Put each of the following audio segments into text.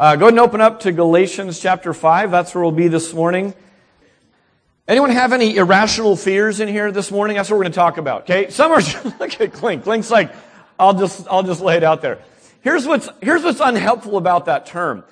Uh, go ahead and open up to Galatians chapter 5. That's where we'll be this morning. Anyone have any irrational fears in here this morning? That's what we're going to talk about. Okay. Some are, look at Clink. Clink's like, I'll just, I'll just lay it out there. Here's what's, here's what's unhelpful about that term.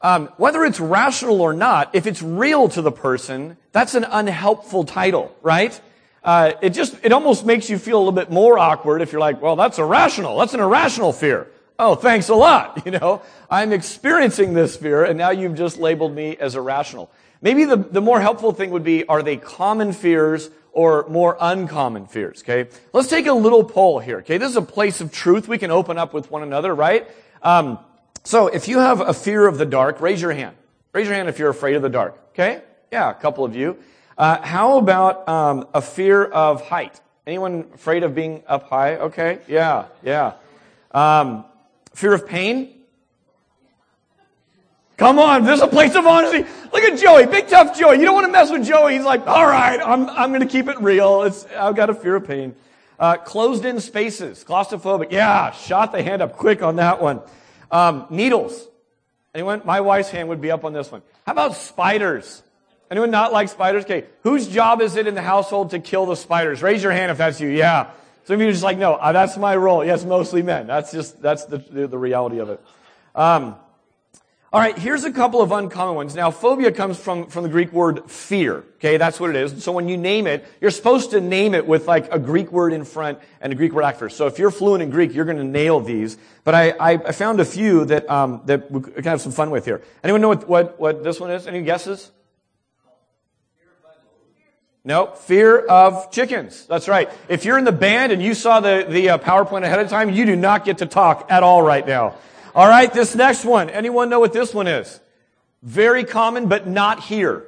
Um, whether it's rational or not, if it's real to the person, that's an unhelpful title, right? Uh, it just, it almost makes you feel a little bit more awkward if you're like, well, that's irrational. That's an irrational fear. Oh, thanks a lot. You know, I'm experiencing this fear and now you've just labeled me as irrational. Maybe the, the more helpful thing would be, are they common fears or more uncommon fears? Okay. Let's take a little poll here. Okay. This is a place of truth we can open up with one another, right? Um, so if you have a fear of the dark, raise your hand. Raise your hand if you're afraid of the dark. Okay. Yeah. A couple of you. Uh, how about um, a fear of height? Anyone afraid of being up high? Okay. Yeah. Yeah. Um, fear of pain? Come on, there's a place of honesty. Look at Joey, big tough Joey. You don't want to mess with Joey. He's like, all right, I'm, I'm going to keep it real. It's, I've got a fear of pain. Uh, closed in spaces, claustrophobic. Yeah, shot the hand up quick on that one. Um, needles. Anyone? My wife's hand would be up on this one. How about spiders? Anyone not like spiders? Okay. Whose job is it in the household to kill the spiders? Raise your hand if that's you. Yeah. Some of you are just like, no, uh, that's my role. Yes, mostly men. That's just, that's the, the, reality of it. Um, all right, here's a couple of uncommon ones. Now, phobia comes from, from the Greek word fear. Okay, that's what it is. So when you name it, you're supposed to name it with like a Greek word in front and a Greek word after. So if you're fluent in Greek, you're going to nail these. But I, I, I found a few that, um, that we can have some fun with here. Anyone know what, what, what this one is? Any guesses? No, fear of chickens. That's right. If you're in the band and you saw the, the uh, PowerPoint ahead of time, you do not get to talk at all right now. All right, this next one. Anyone know what this one is? Very common, but not here.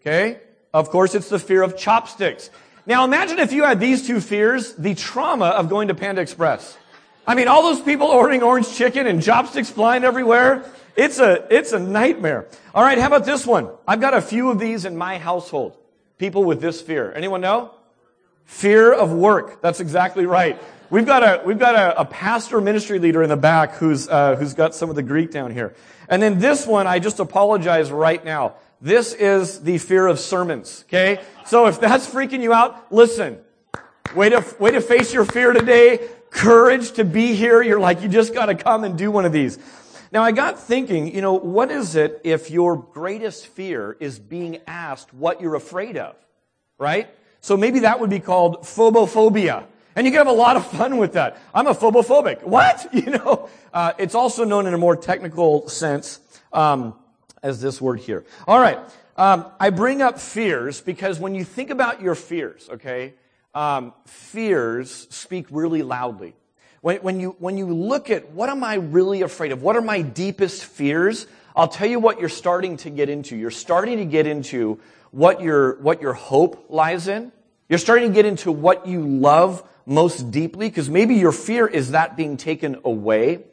Okay? Of course, it's the fear of chopsticks. Now imagine if you had these two fears, the trauma of going to Panda Express. I mean, all those people ordering orange chicken and chopsticks flying everywhere. It's a, it's a nightmare. All right, how about this one? I've got a few of these in my household. People with this fear. Anyone know? Fear of work. That's exactly right. We've got a we've got a, a pastor ministry leader in the back who's uh, who's got some of the Greek down here. And then this one, I just apologize right now. This is the fear of sermons. Okay, so if that's freaking you out, listen. Way to way to face your fear today. Courage to be here. You're like you just got to come and do one of these. Now I got thinking, you know, what is it if your greatest fear is being asked what you're afraid of, right? So maybe that would be called phobophobia. And you can have a lot of fun with that. I'm a phobophobic. What? You know, uh, it's also known in a more technical sense um, as this word here. All right. Um, I bring up fears because when you think about your fears, okay, um, fears speak really loudly. When, when, you, when you look at what am I really afraid of? What are my deepest fears? I'll tell you what you're starting to get into. You're starting to get into what your, what your hope lies in. You're starting to get into what you love most deeply because maybe your fear is that being taken away.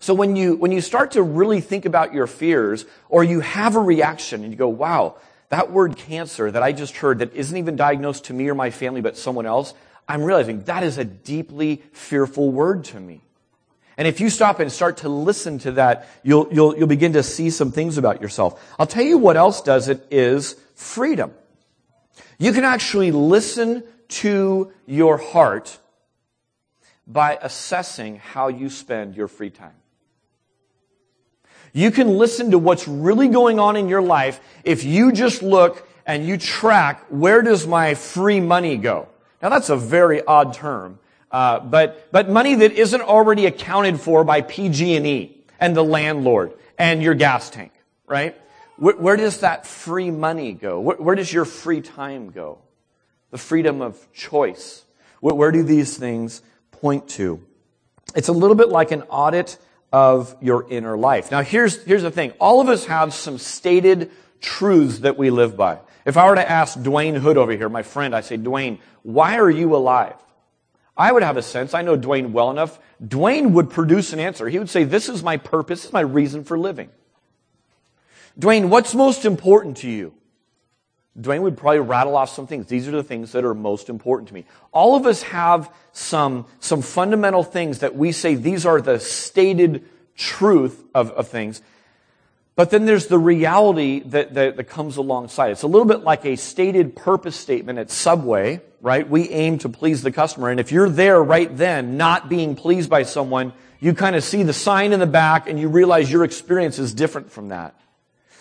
So when you, when you start to really think about your fears or you have a reaction and you go, wow, that word cancer that I just heard that isn't even diagnosed to me or my family but someone else, I'm realizing that is a deeply fearful word to me. And if you stop and start to listen to that, you'll, you'll, you'll begin to see some things about yourself. I'll tell you what else does it is freedom. You can actually listen to your heart by assessing how you spend your free time. You can listen to what's really going on in your life if you just look and you track where does my free money go. Now that's a very odd term, uh, but but money that isn't already accounted for by PG&E and the landlord and your gas tank, right? Where, where does that free money go? Where, where does your free time go? the freedom of choice. Where do these things point to? It's a little bit like an audit of your inner life. Now here's, here's the thing. All of us have some stated truths that we live by. If I were to ask Dwayne Hood over here, my friend, I say, Dwayne, why are you alive? I would have a sense. I know Dwayne well enough. Dwayne would produce an answer. He would say, this is my purpose, this is my reason for living. Dwayne, what's most important to you? Dwayne would probably rattle off some things. These are the things that are most important to me. All of us have some, some fundamental things that we say these are the stated truth of, of things. But then there's the reality that, that, that, comes alongside. It's a little bit like a stated purpose statement at Subway, right? We aim to please the customer. And if you're there right then, not being pleased by someone, you kind of see the sign in the back and you realize your experience is different from that.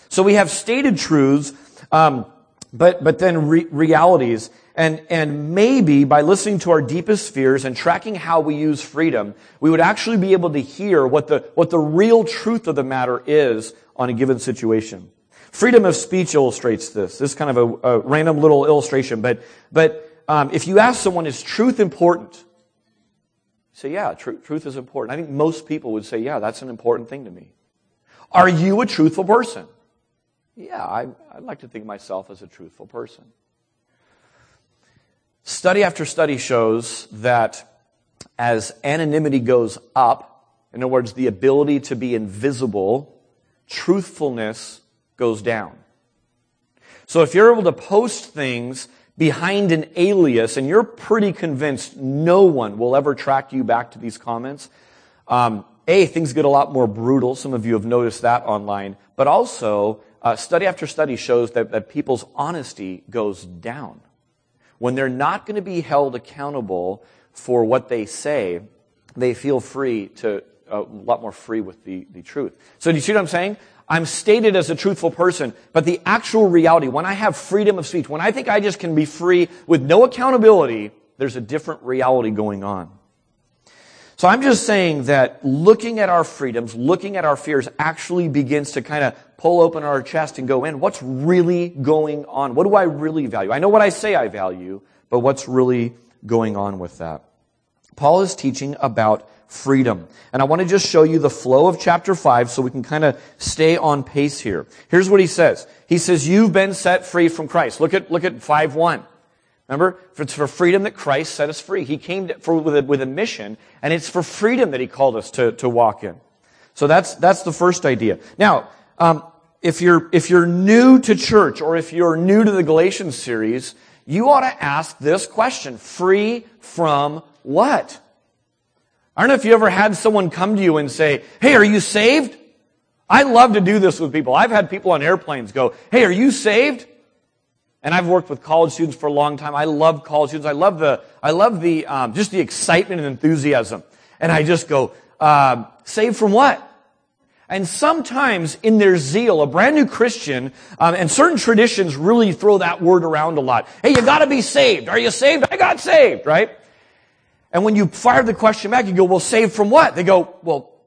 So we have stated truths, um, but, but then re- realities. And, and maybe by listening to our deepest fears and tracking how we use freedom, we would actually be able to hear what the, what the real truth of the matter is on a given situation. Freedom of speech illustrates this. This is kind of a, a random little illustration, but, but um, if you ask someone, is truth important? Say, yeah, tr- truth is important. I think most people would say, yeah, that's an important thing to me. Are you a truthful person? Yeah, I, I'd like to think of myself as a truthful person. Study after study shows that as anonymity goes up, in other words, the ability to be invisible, truthfulness goes down. So if you're able to post things behind an alias and you're pretty convinced no one will ever track you back to these comments, um, A, things get a lot more brutal. Some of you have noticed that online. But also, uh, study after study shows that, that people's honesty goes down. When they're not going to be held accountable for what they say, they feel free to, a lot more free with the, the truth. So do you see what I'm saying? I'm stated as a truthful person, but the actual reality, when I have freedom of speech, when I think I just can be free with no accountability, there's a different reality going on. So I'm just saying that looking at our freedoms, looking at our fears actually begins to kind of pull open our chest and go in, what's really going on? What do I really value? I know what I say I value, but what's really going on with that? Paul is teaching about freedom. And I want to just show you the flow of chapter 5 so we can kind of stay on pace here. Here's what he says. He says, you've been set free from Christ. Look at, look at 5-1. Remember? It's for freedom that Christ set us free. He came for, with, a, with a mission, and it's for freedom that he called us to, to walk in. So that's, that's the first idea. Now, um, if you're, if you're new to church, or if you're new to the Galatians series, you ought to ask this question. Free from what? I don't know if you ever had someone come to you and say, Hey, are you saved? I love to do this with people. I've had people on airplanes go, Hey, are you saved? And I've worked with college students for a long time. I love college students. I love the, I love the, um, just the excitement and enthusiasm. And I just go, uh, saved from what? And sometimes in their zeal, a brand new Christian, um, and certain traditions really throw that word around a lot. Hey, you gotta be saved. Are you saved? I got saved, right? And when you fire the question back, you go, well, saved from what? They go, well,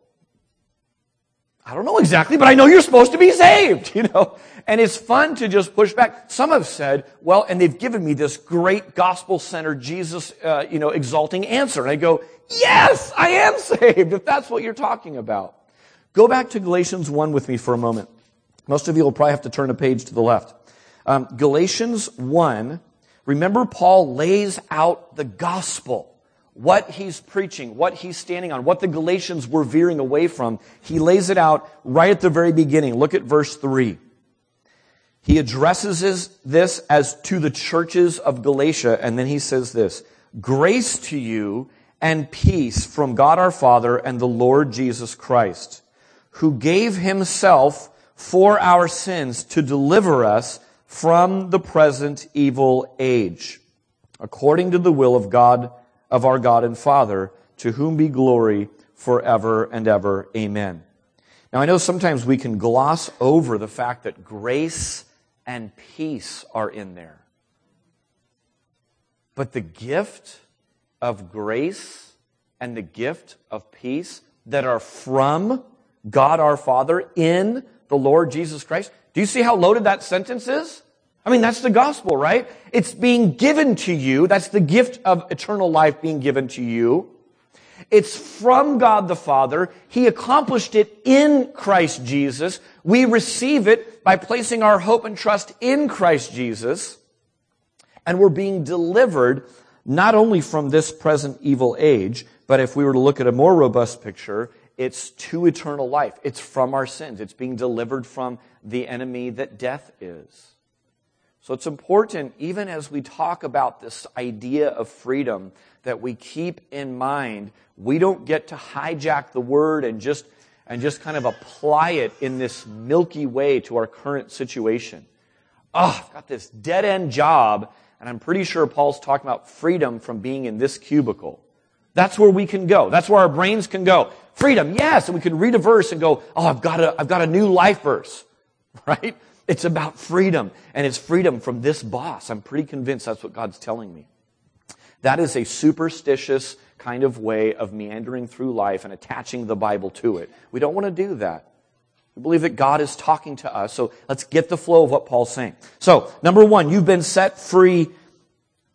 I don't know exactly, but I know you're supposed to be saved, you know? And it's fun to just push back. Some have said, well, and they've given me this great gospel-centered, Jesus, uh, you know, exalting answer. And I go, yes, I am saved, if that's what you're talking about. Go back to Galatians 1 with me for a moment. Most of you will probably have to turn a page to the left. Um, Galatians 1, remember Paul lays out the gospel what he's preaching, what he's standing on, what the Galatians were veering away from. He lays it out right at the very beginning. Look at verse 3. He addresses this as to the churches of Galatia, and then he says this, Grace to you and peace from God our Father and the Lord Jesus Christ, who gave himself for our sins to deliver us from the present evil age, according to the will of God of our God and Father, to whom be glory forever and ever. Amen. Now I know sometimes we can gloss over the fact that grace and peace are in there. But the gift of grace and the gift of peace that are from God our Father in the Lord Jesus Christ. Do you see how loaded that sentence is? I mean, that's the gospel, right? It's being given to you. That's the gift of eternal life being given to you. It's from God the Father. He accomplished it in Christ Jesus. We receive it by placing our hope and trust in Christ Jesus. And we're being delivered not only from this present evil age, but if we were to look at a more robust picture, it's to eternal life. It's from our sins. It's being delivered from the enemy that death is. So it's important, even as we talk about this idea of freedom, that we keep in mind we don't get to hijack the word and just and just kind of apply it in this milky way to our current situation. Oh, I've got this dead end job, and I'm pretty sure Paul's talking about freedom from being in this cubicle. That's where we can go. That's where our brains can go. Freedom, yes, and we can read a verse and go, oh, I've got a, I've got a new life verse, right? It's about freedom, and it's freedom from this boss. I'm pretty convinced that's what God's telling me. That is a superstitious kind of way of meandering through life and attaching the Bible to it. We don't want to do that. We believe that God is talking to us, so let's get the flow of what Paul's saying. So, number one, you've been set free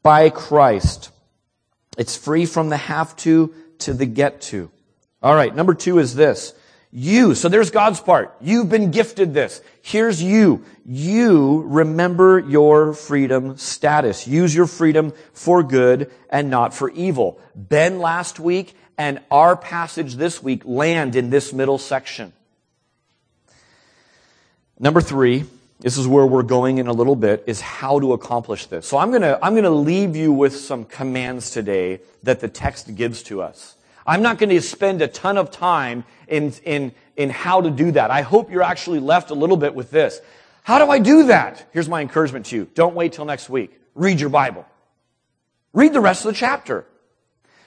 by Christ. It's free from the have to to the get to. All right, number two is this. You, so there's God's part. You've been gifted this. Here's you. You remember your freedom status. Use your freedom for good and not for evil. Ben last week and our passage this week land in this middle section. Number three, this is where we're going in a little bit, is how to accomplish this. So I'm gonna, I'm gonna leave you with some commands today that the text gives to us. I'm not going to spend a ton of time in, in, in how to do that. I hope you're actually left a little bit with this. How do I do that? Here's my encouragement to you. Don't wait till next week. Read your Bible. Read the rest of the chapter.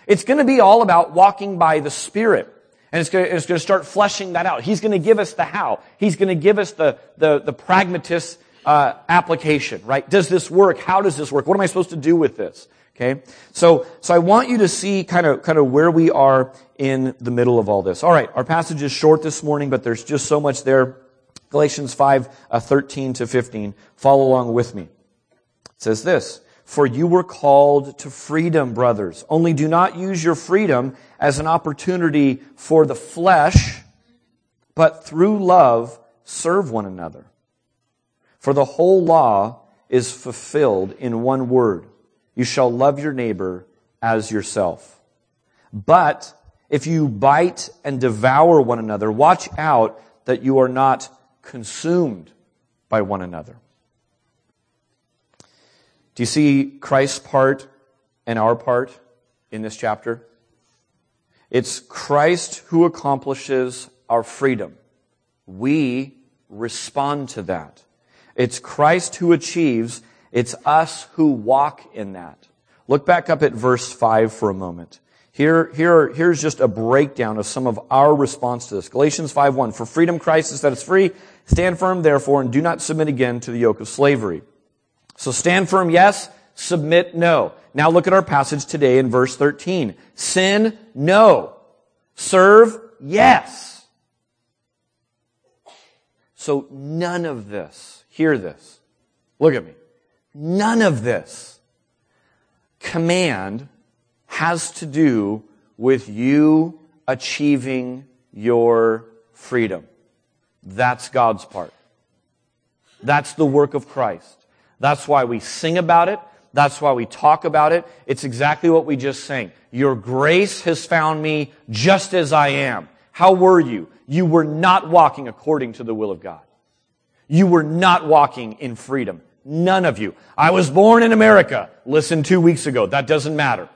It's going to be all about walking by the Spirit. And it's going, to, it's going to start fleshing that out. He's going to give us the how. He's going to give us the, the, the pragmatist uh, application, right? Does this work? How does this work? What am I supposed to do with this? Okay? So, so I want you to see kind of, kind of where we are in the middle of all this. All right, our passage is short this morning, but there's just so much there. Galatians 5, uh, 13 to 15. Follow along with me. It says this, For you were called to freedom, brothers. Only do not use your freedom as an opportunity for the flesh, but through love serve one another. For the whole law is fulfilled in one word you shall love your neighbor as yourself. But if you bite and devour one another, watch out that you are not consumed by one another. Do you see Christ's part and our part in this chapter? It's Christ who accomplishes our freedom. We respond to that. It's Christ who achieves it's us who walk in that. Look back up at verse 5 for a moment. Here, here, here's just a breakdown of some of our response to this. Galatians 5.1, For freedom Christ has set us free. Stand firm, therefore, and do not submit again to the yoke of slavery. So stand firm, yes. Submit, no. Now look at our passage today in verse 13. Sin, no. Serve, yes. So none of this, hear this. Look at me. None of this command has to do with you achieving your freedom. That's God's part. That's the work of Christ. That's why we sing about it. That's why we talk about it. It's exactly what we just sang. Your grace has found me just as I am. How were you? You were not walking according to the will of God. You were not walking in freedom. None of you. I was born in America. Listen two weeks ago. That doesn't matter.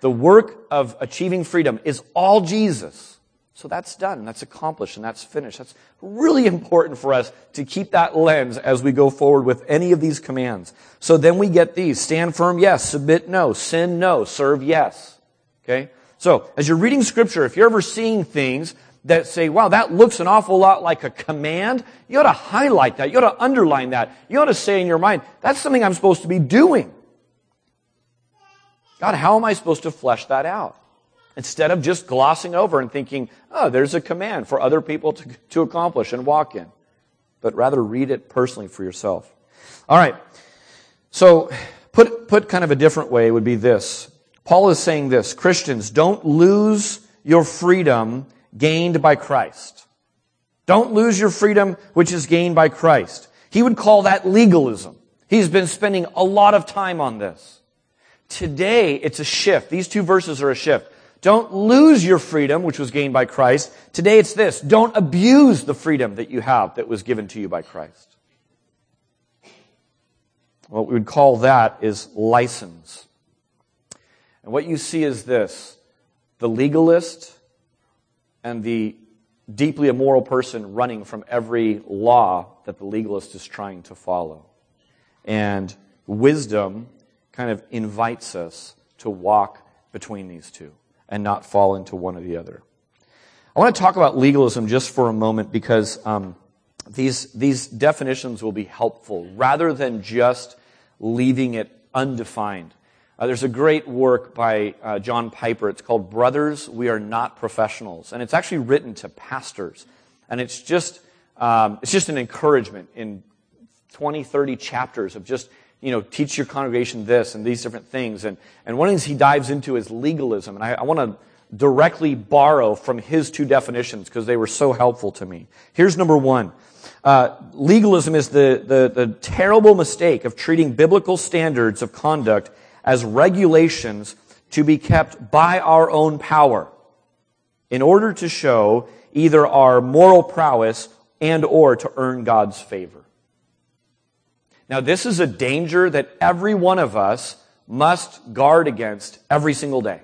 The work of achieving freedom is all Jesus. So that's done. That's accomplished and that's finished. That's really important for us to keep that lens as we go forward with any of these commands. So then we get these. Stand firm, yes. Submit, no. Sin, no. Serve, yes. Okay? So, as you're reading scripture, if you're ever seeing things that say, wow, that looks an awful lot like a command, you ought to highlight that. You ought to underline that. You ought to say in your mind, that's something I'm supposed to be doing. God, how am I supposed to flesh that out? Instead of just glossing over and thinking, oh, there's a command for other people to, to accomplish and walk in. But rather read it personally for yourself. All right. So, put, put kind of a different way would be this. Paul is saying this Christians, don't lose your freedom gained by Christ. Don't lose your freedom which is gained by Christ. He would call that legalism. He's been spending a lot of time on this. Today, it's a shift. These two verses are a shift. Don't lose your freedom, which was gained by Christ. Today it's this. Don't abuse the freedom that you have that was given to you by Christ. What we would call that is license. And what you see is this. The legalist and the deeply immoral person running from every law that the legalist is trying to follow. And wisdom kind of invites us to walk between these two and not fall into one or the other. I want to talk about legalism just for a moment because um, these, these definitions will be helpful rather than just leaving it undefined. Uh, there's a great work by uh, John Piper. It's called Brothers, We Are Not Professionals. And it's actually written to pastors. And it's just, um, it's just an encouragement in 20, 30 chapters of just, you know, teach your congregation this and these different things. And, and one of the things he dives into is legalism. And I, I want to directly borrow from his two definitions because they were so helpful to me. Here's number one. Uh, legalism is the, the, the terrible mistake of treating biblical standards of conduct as regulations to be kept by our own power in order to show either our moral prowess and or to earn God's favor. Now this is a danger that every one of us must guard against every single day.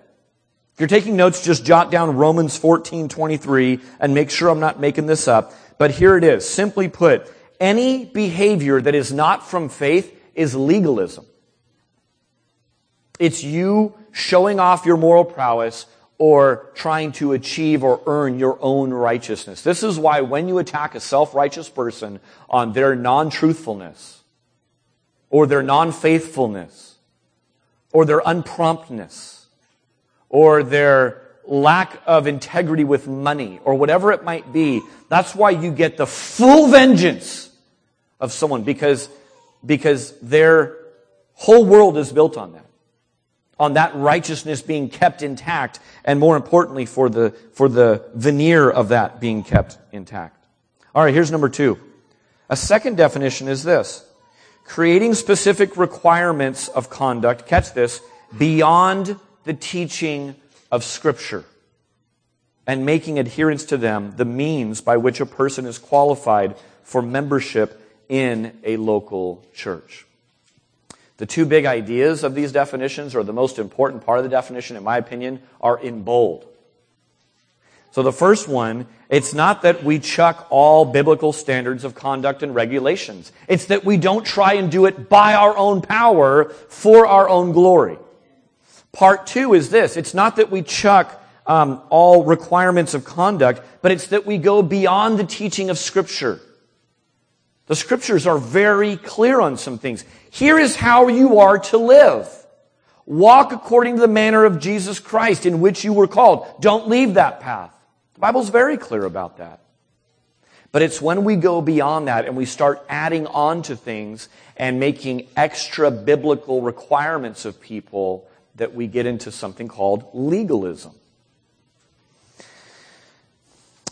If you're taking notes, just jot down Romans 14, 23 and make sure I'm not making this up. But here it is. Simply put, any behavior that is not from faith is legalism. It's you showing off your moral prowess or trying to achieve or earn your own righteousness. This is why when you attack a self-righteous person on their non-truthfulness or their non-faithfulness or their unpromptness or their lack of integrity with money or whatever it might be, that's why you get the full vengeance of someone because, because their whole world is built on that on that righteousness being kept intact, and more importantly, for the, for the veneer of that being kept intact. All right, here's number two. A second definition is this. Creating specific requirements of conduct, catch this, beyond the teaching of scripture and making adherence to them the means by which a person is qualified for membership in a local church. The two big ideas of these definitions, or the most important part of the definition, in my opinion, are in bold. So the first one, it's not that we chuck all biblical standards of conduct and regulations. It's that we don't try and do it by our own power for our own glory. Part two is this. It's not that we chuck um, all requirements of conduct, but it's that we go beyond the teaching of Scripture. The Scriptures are very clear on some things. Here is how you are to live. Walk according to the manner of Jesus Christ in which you were called. Don't leave that path. The Bible's very clear about that. But it's when we go beyond that and we start adding on to things and making extra biblical requirements of people that we get into something called legalism.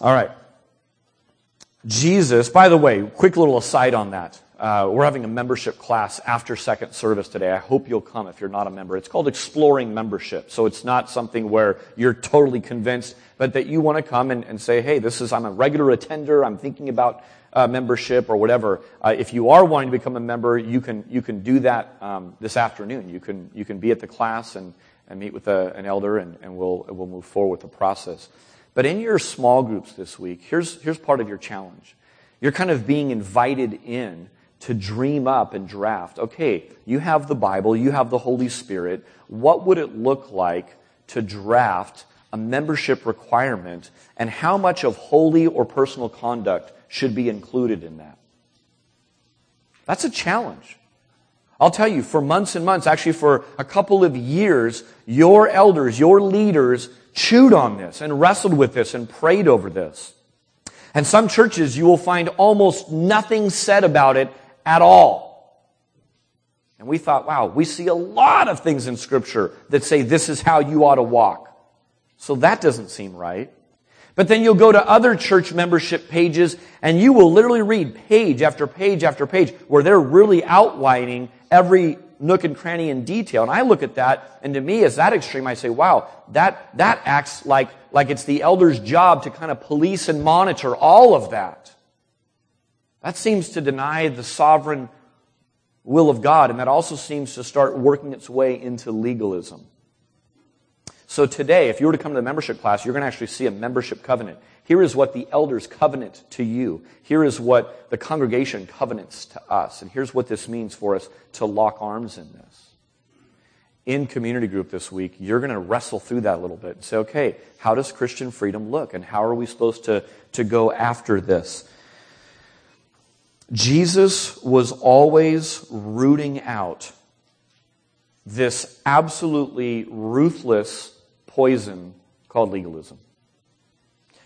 All right. Jesus, by the way, quick little aside on that. Uh, we're having a membership class after second service today. I hope you'll come if you're not a member. It's called Exploring Membership. So it's not something where you're totally convinced, but that you want to come and, and say, hey, this is, I'm a regular attender. I'm thinking about uh, membership or whatever. Uh, if you are wanting to become a member, you can, you can do that um, this afternoon. You can, you can be at the class and, and meet with a, an elder and, and we'll, we'll move forward with the process. But in your small groups this week, here's, here's part of your challenge. You're kind of being invited in to dream up and draft. Okay, you have the Bible, you have the Holy Spirit. What would it look like to draft a membership requirement and how much of holy or personal conduct should be included in that? That's a challenge. I'll tell you, for months and months, actually for a couple of years, your elders, your leaders chewed on this and wrestled with this and prayed over this. And some churches, you will find almost nothing said about it at all. And we thought, wow, we see a lot of things in scripture that say this is how you ought to walk. So that doesn't seem right. But then you'll go to other church membership pages and you will literally read page after page after page where they're really outlining every nook and cranny in detail. And I look at that, and to me, as that extreme, I say, wow, that, that acts like, like it's the elder's job to kind of police and monitor all of that. That seems to deny the sovereign will of God, and that also seems to start working its way into legalism. So today, if you were to come to the membership class, you're going to actually see a membership covenant. Here is what the elders covenant to you. Here is what the congregation covenants to us. And here's what this means for us to lock arms in this. In community group this week, you're going to wrestle through that a little bit and say, okay, how does Christian freedom look? And how are we supposed to, to go after this? Jesus was always rooting out this absolutely ruthless poison called legalism.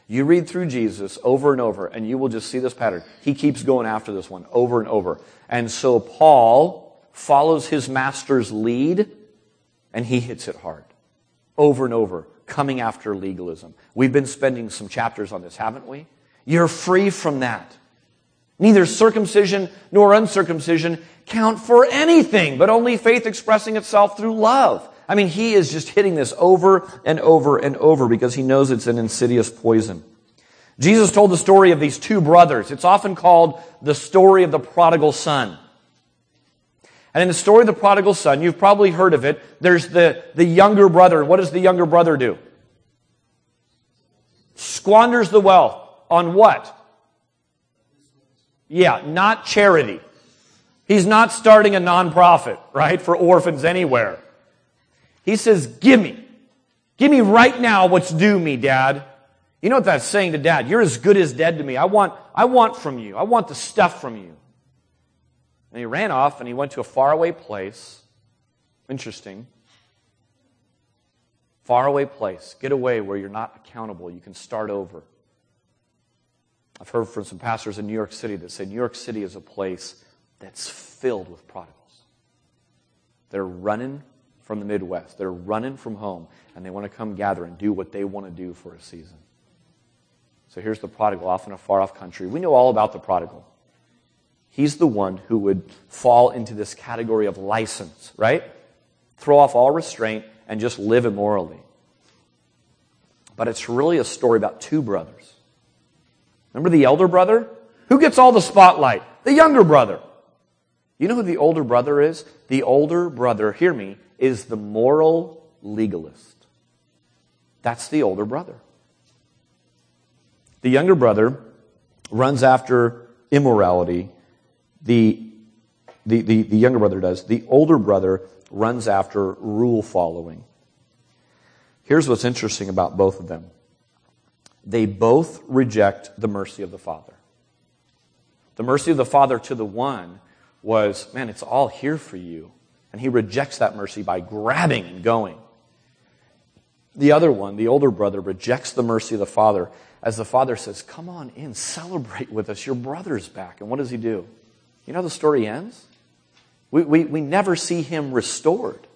You read through Jesus over and over, and you will just see this pattern. He keeps going after this one over and over. And so Paul follows his master's lead, and he hits it hard. Over and over, coming after legalism. We've been spending some chapters on this, haven't we? You're free from that. Neither circumcision nor uncircumcision count for anything, but only faith expressing itself through love. I mean, he is just hitting this over and over and over because he knows it's an insidious poison. Jesus told the story of these two brothers. It's often called the story of the prodigal son. And in the story of the prodigal son, you've probably heard of it. There's the, the younger brother. What does the younger brother do? Squanders the wealth on what? Yeah, not charity. He's not starting a nonprofit, right, for orphans anywhere. He says, Give me. Give me right now what's due me, Dad. You know what that's saying to Dad? You're as good as dead to me. I want, I want from you. I want the stuff from you. And he ran off and he went to a faraway place. Interesting. Faraway place. Get away where you're not accountable. You can start over. I've heard from some pastors in New York City that say New York City is a place that's filled with prodigals. They're running from the Midwest. They're running from home and they want to come gather and do what they want to do for a season. So here's the prodigal off in a far off country. We know all about the prodigal. He's the one who would fall into this category of license, right? Throw off all restraint and just live immorally. But it's really a story about two brothers. Remember the elder brother? Who gets all the spotlight? The younger brother. You know who the older brother is? The older brother, hear me, is the moral legalist. That's the older brother. The younger brother runs after immorality. The, the, the, the, younger brother does. The older brother runs after rule following. Here's what's interesting about both of them they both reject the mercy of the Father. The mercy of the Father to the one was, man, it's all here for you. And he rejects that mercy by grabbing and going. The other one, the older brother, rejects the mercy of the father as the father says, Come on in, celebrate with us. Your brother's back. And what does he do? You know how the story ends? We, we, we never see him restored.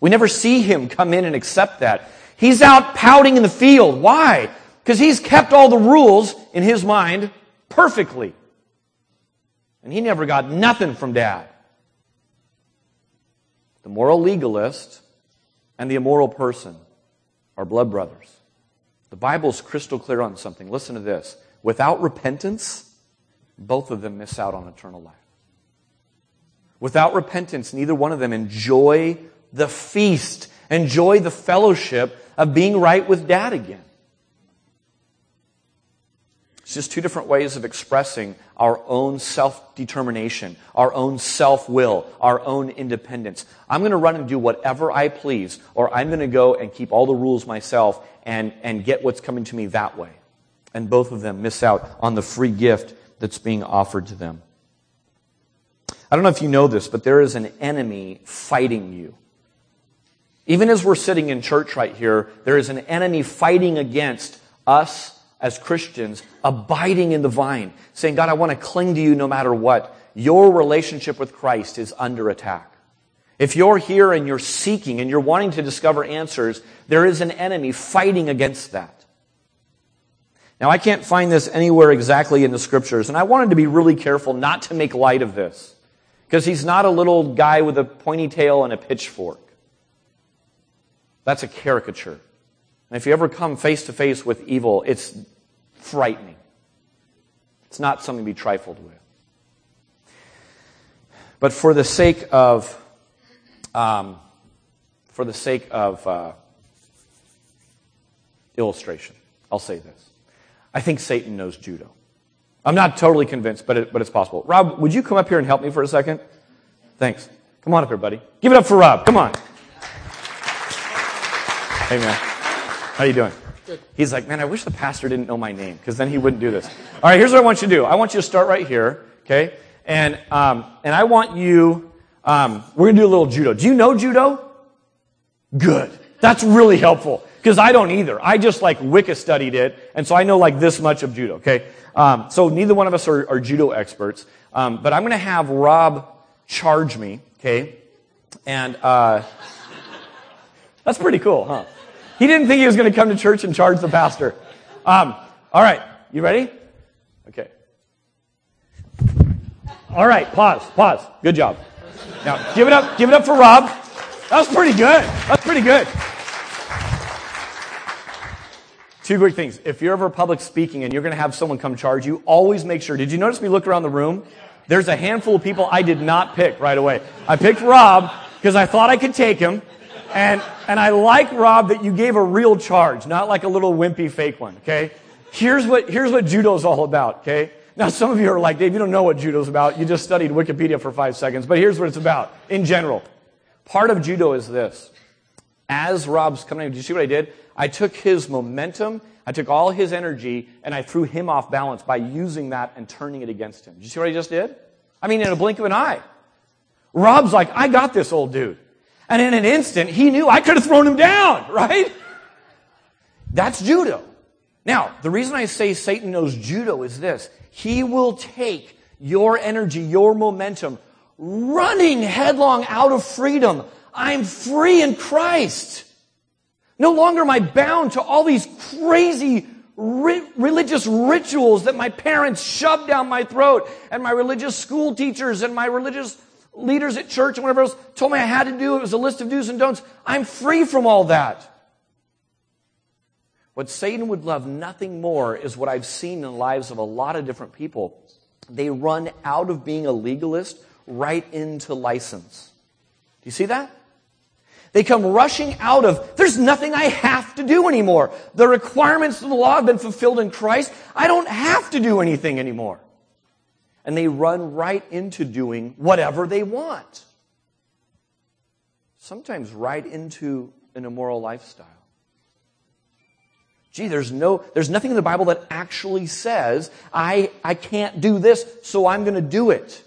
We never see him come in and accept that. He's out pouting in the field. Why? Because he's kept all the rules in his mind perfectly. And he never got nothing from dad. The moral legalist and the immoral person are blood brothers. The Bible's crystal clear on something. Listen to this. Without repentance, both of them miss out on eternal life. Without repentance, neither one of them enjoy the feast, enjoy the fellowship of being right with dad again. It's just two different ways of expressing our own self determination, our own self will, our own independence. I'm going to run and do whatever I please, or I'm going to go and keep all the rules myself and, and get what's coming to me that way. And both of them miss out on the free gift that's being offered to them. I don't know if you know this, but there is an enemy fighting you. Even as we're sitting in church right here, there is an enemy fighting against us as Christians abiding in the vine, saying, God, I want to cling to you no matter what. Your relationship with Christ is under attack. If you're here and you're seeking and you're wanting to discover answers, there is an enemy fighting against that. Now, I can't find this anywhere exactly in the scriptures, and I wanted to be really careful not to make light of this, because he's not a little guy with a pointy tail and a pitchfork. That's a caricature. And if you ever come face to face with evil, it's frightening. It's not something to be trifled with. But for the sake of, um, for the sake of uh, illustration. I'll say this. I think Satan knows judo. I'm not totally convinced, but, it, but it's possible. Rob, would you come up here and help me for a second? Thanks. Come on up here, buddy. Give it up for Rob. Come on. Hey, man. How you doing? He's like, man, I wish the pastor didn't know my name, because then he wouldn't do this. All right, here's what I want you to do. I want you to start right here, okay? And, um, and I want you, um, we're to do a little judo. Do you know judo? Good. That's really helpful because I don't either. I just like Wicca studied it, and so I know like this much of judo. Okay, um, so neither one of us are, are judo experts, um, but I'm to have Rob charge me. Okay, and uh, that's pretty cool, huh? He didn't think he was going to come to church and charge the pastor. Um, all right, you ready? Okay. All right, pause, pause. Good job. Now give it up, give it up for Rob. That was pretty good. That's pretty good. Two quick things. If you're ever public speaking and you're going to have someone come charge you, always make sure. Did you notice me look around the room? There's a handful of people I did not pick right away. I picked Rob because I thought I could take him. And, and I like, Rob, that you gave a real charge, not like a little wimpy fake one, okay? Here's what, here's what judo's all about, okay? Now, some of you are like, Dave, you don't know what judo's about. You just studied Wikipedia for five seconds. But here's what it's about in general. Part of judo is this. As Rob's coming, do you see what I did? I took his momentum, I took all his energy, and I threw him off balance by using that and turning it against him. Did you see what I just did? I mean, in a blink of an eye. Rob's like, I got this old dude. And in an instant, he knew I could have thrown him down, right? That's judo. Now, the reason I say Satan knows judo is this. He will take your energy, your momentum, running headlong out of freedom. I'm free in Christ. No longer am I bound to all these crazy ri- religious rituals that my parents shoved down my throat and my religious school teachers and my religious leaders at church and whatever else told me I had to do. It was a list of do's and don'ts. I'm free from all that. What Satan would love nothing more is what I've seen in the lives of a lot of different people. They run out of being a legalist right into license. Do you see that? They come rushing out of, there's nothing I have to do anymore. The requirements of the law have been fulfilled in Christ. I don't have to do anything anymore. And they run right into doing whatever they want. Sometimes right into an immoral lifestyle. Gee, there's no, there's nothing in the Bible that actually says, I, I can't do this, so I'm going to do it.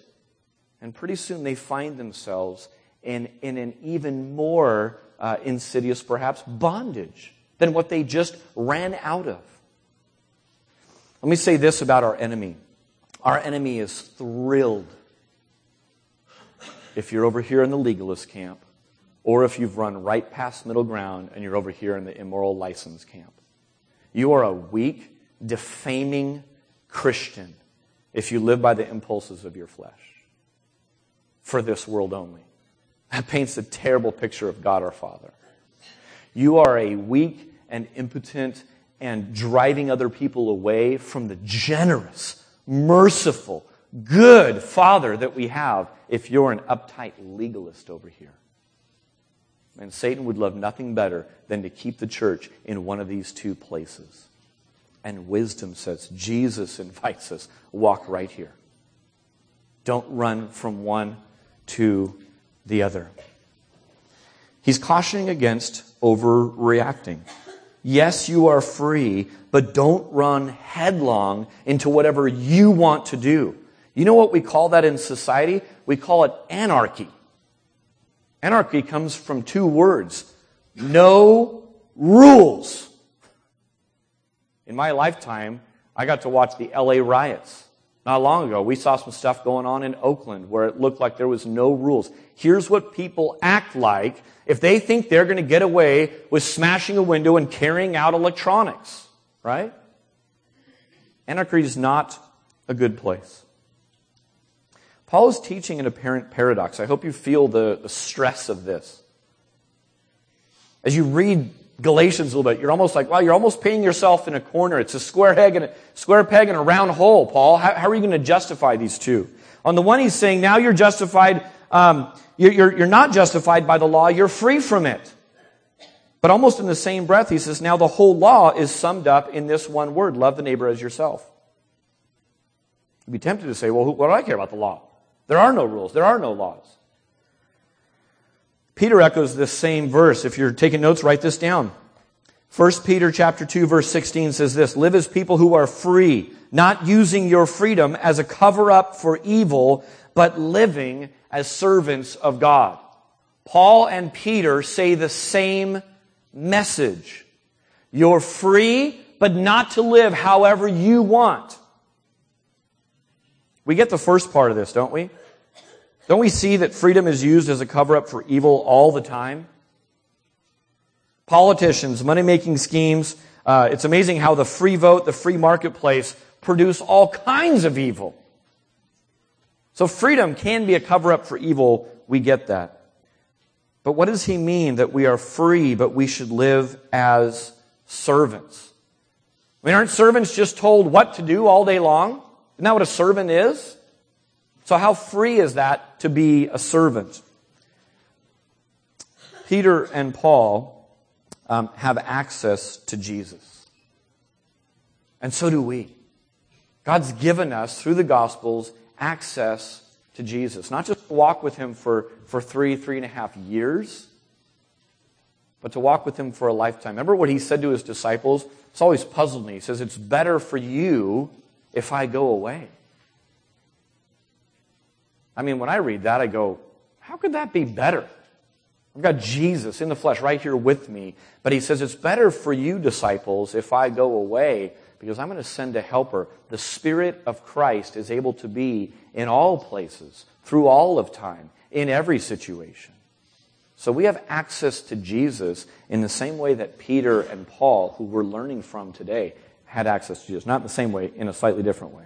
And pretty soon they find themselves in, in an even more uh, insidious, perhaps, bondage than what they just ran out of. Let me say this about our enemy. Our enemy is thrilled if you're over here in the legalist camp, or if you've run right past middle ground and you're over here in the immoral license camp. You are a weak, defaming Christian if you live by the impulses of your flesh for this world only. That paints a terrible picture of God our Father. You are a weak and impotent and driving other people away from the generous, merciful, good Father that we have if you're an uptight legalist over here. And Satan would love nothing better than to keep the church in one of these two places. And wisdom says, Jesus invites us, walk right here. Don't run from one to the other. He's cautioning against overreacting. Yes, you are free, but don't run headlong into whatever you want to do. You know what we call that in society? We call it anarchy. Anarchy comes from two words no rules. In my lifetime, I got to watch the LA riots. Not long ago, we saw some stuff going on in Oakland where it looked like there was no rules. Here's what people act like if they think they're going to get away with smashing a window and carrying out electronics, right? Anarchy is not a good place. Paul is teaching an apparent paradox. I hope you feel the, the stress of this. As you read Galatians a little bit. You're almost like, wow, you're almost painting yourself in a corner. It's a square peg and a square peg and a round hole, Paul. How, how are you going to justify these two? On the one, he's saying, now you're justified, um, you're, you're, you're not justified by the law, you're free from it. But almost in the same breath, he says, now the whole law is summed up in this one word love the neighbor as yourself. You'd be tempted to say, well, what do I care about the law? There are no rules, there are no laws. Peter echoes this same verse. If you're taking notes, write this down. 1 Peter chapter 2 verse 16 says this, live as people who are free, not using your freedom as a cover up for evil, but living as servants of God. Paul and Peter say the same message. You're free, but not to live however you want. We get the first part of this, don't we? Don't we see that freedom is used as a cover up for evil all the time? Politicians, money making schemes. Uh, it's amazing how the free vote, the free marketplace produce all kinds of evil. So freedom can be a cover up for evil. We get that. But what does he mean that we are free, but we should live as servants? I mean, aren't servants just told what to do all day long? Isn't that what a servant is? So how free is that to be a servant? Peter and Paul um, have access to Jesus. And so do we. God's given us, through the Gospels, access to Jesus. Not just to walk with him for, for three, three and a half years, but to walk with him for a lifetime. Remember what he said to his disciples? It's always puzzled me. He says, It's better for you if I go away. I mean, when I read that, I go, How could that be better? I've got Jesus in the flesh right here with me. But he says, It's better for you, disciples, if I go away because I'm going to send a helper. The Spirit of Christ is able to be in all places, through all of time, in every situation. So we have access to Jesus in the same way that Peter and Paul, who we're learning from today, had access to Jesus. Not in the same way, in a slightly different way.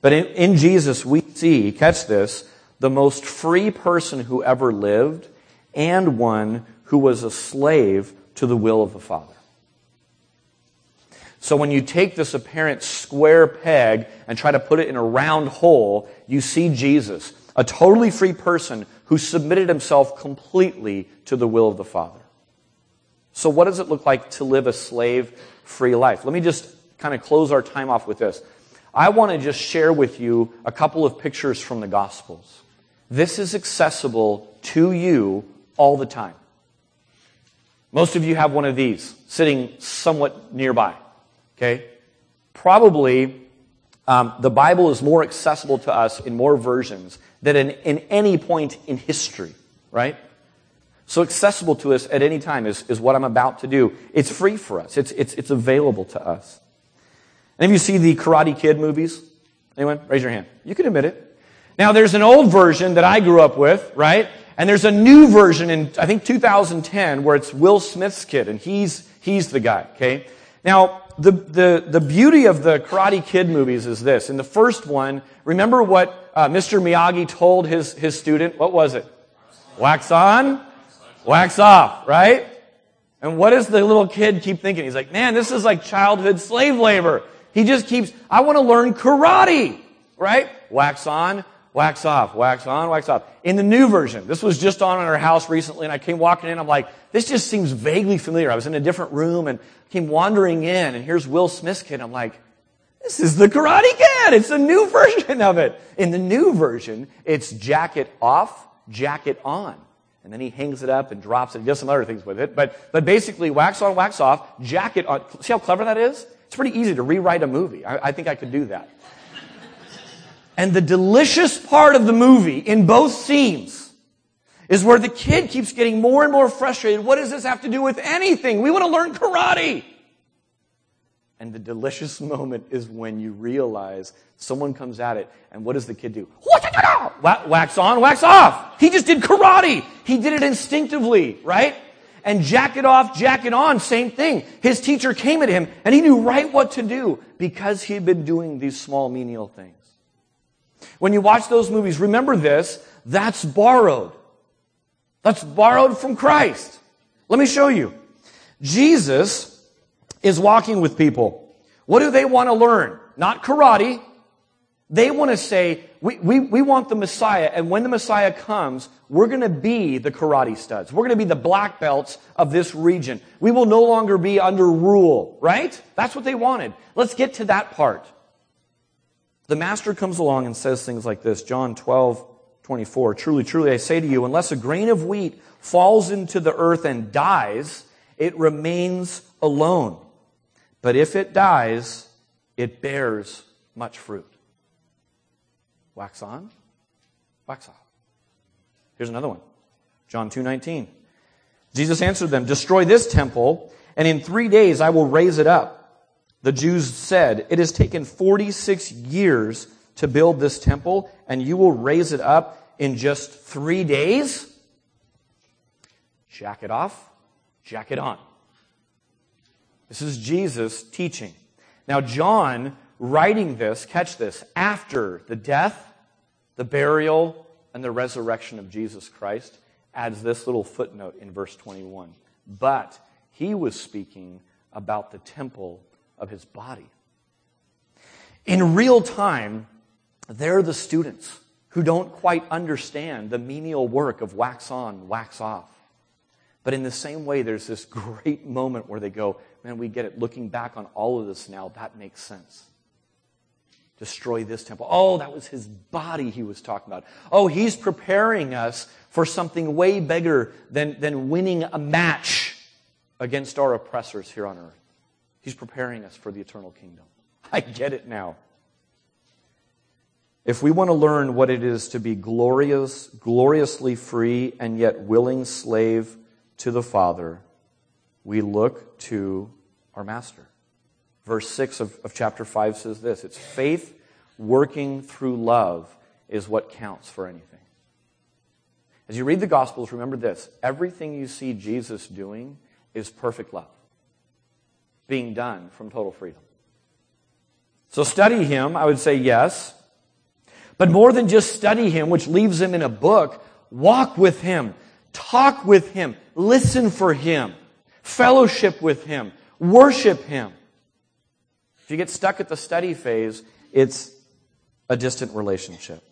But in, in Jesus, we see, catch this, the most free person who ever lived and one who was a slave to the will of the Father. So when you take this apparent square peg and try to put it in a round hole, you see Jesus, a totally free person who submitted himself completely to the will of the Father. So what does it look like to live a slave free life? Let me just kind of close our time off with this. I want to just share with you a couple of pictures from the Gospels. This is accessible to you all the time. Most of you have one of these sitting somewhat nearby. Okay? Probably um, the Bible is more accessible to us in more versions than in, in any point in history, right? So accessible to us at any time is, is what I'm about to do. It's free for us. It's, it's, it's available to us. Any of you see the Karate Kid movies? Anyone? Raise your hand. You can admit it. Now there's an old version that I grew up with, right? And there's a new version in, I think 2010 where it's Will Smith's kid and he's, he's the guy, okay? Now, the, the, the beauty of the Karate Kid movies is this. In the first one, remember what uh, Mr. Miyagi told his, his student? What was it? Wax on, wax off, right? And what does the little kid keep thinking? He's like, man, this is like childhood slave labor. He just keeps, I want to learn karate, right? Wax on, wax off, wax on, wax off. In the new version, this was just on in our house recently, and I came walking in, I'm like, this just seems vaguely familiar. I was in a different room and came wandering in, and here's Will Smith's kid. I'm like, this is the Karate Kid. It's a new version of it. In the new version, it's jacket off, jacket on. And then he hangs it up and drops it. He does some other things with it. But, but basically, wax on, wax off, jacket on. See how clever that is? It's pretty easy to rewrite a movie. I, I think I could do that. And the delicious part of the movie in both scenes is where the kid keeps getting more and more frustrated. What does this have to do with anything? We want to learn karate. And the delicious moment is when you realize someone comes at it, and what does the kid do? Wax on, wax off. He just did karate. He did it instinctively, right? And jacket off, jacket on, same thing. His teacher came at him, and he knew right what to do because he had been doing these small menial things. When you watch those movies, remember this, that's borrowed. That's borrowed from Christ. Let me show you. Jesus is walking with people. What do they want to learn? Not karate. They want to say, we, we, we want the Messiah, and when the Messiah comes, we're going to be the karate studs. We're going to be the black belts of this region. We will no longer be under rule, right? That's what they wanted. Let's get to that part. The master comes along and says things like this John 12, 24. Truly, truly, I say to you, unless a grain of wheat falls into the earth and dies, it remains alone. But if it dies, it bears much fruit. Wax on, wax off. Here's another one. John 2:19. Jesus answered them, "Destroy this temple, and in 3 days I will raise it up." The Jews said, "It has taken 46 years to build this temple, and you will raise it up in just 3 days?" Jack it off, jack it on. This is Jesus teaching. Now John writing this, catch this, after the death the burial and the resurrection of Jesus Christ adds this little footnote in verse 21. But he was speaking about the temple of his body. In real time, they're the students who don't quite understand the menial work of wax on, wax off. But in the same way, there's this great moment where they go, man, we get it. Looking back on all of this now, that makes sense destroy this temple. Oh, that was his body he was talking about. Oh, he's preparing us for something way bigger than, than winning a match against our oppressors here on earth. He's preparing us for the eternal kingdom. I get it now. If we want to learn what it is to be glorious, gloriously free, and yet willing slave to the Father, we look to our Master. Verse 6 of, of chapter 5 says this It's faith working through love is what counts for anything. As you read the Gospels, remember this everything you see Jesus doing is perfect love, being done from total freedom. So study him, I would say yes. But more than just study him, which leaves him in a book, walk with him, talk with him, listen for him, fellowship with him, worship him. If you get stuck at the study phase, it's a distant relationship.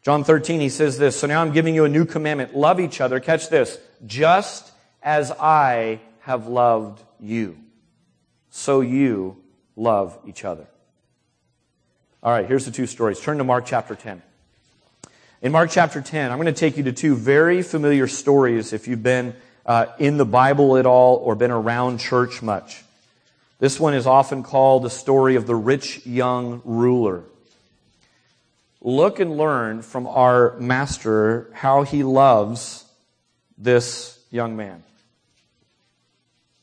John 13, he says this So now I'm giving you a new commandment love each other. Catch this. Just as I have loved you, so you love each other. All right, here's the two stories. Turn to Mark chapter 10. In Mark chapter 10, I'm going to take you to two very familiar stories if you've been uh, in the Bible at all or been around church much. This one is often called the story of the rich young ruler. Look and learn from our master how he loves this young man.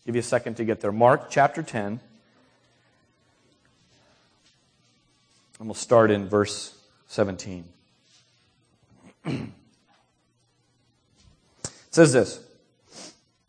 Give you a second to get there. Mark chapter 10. And we'll start in verse 17. it says this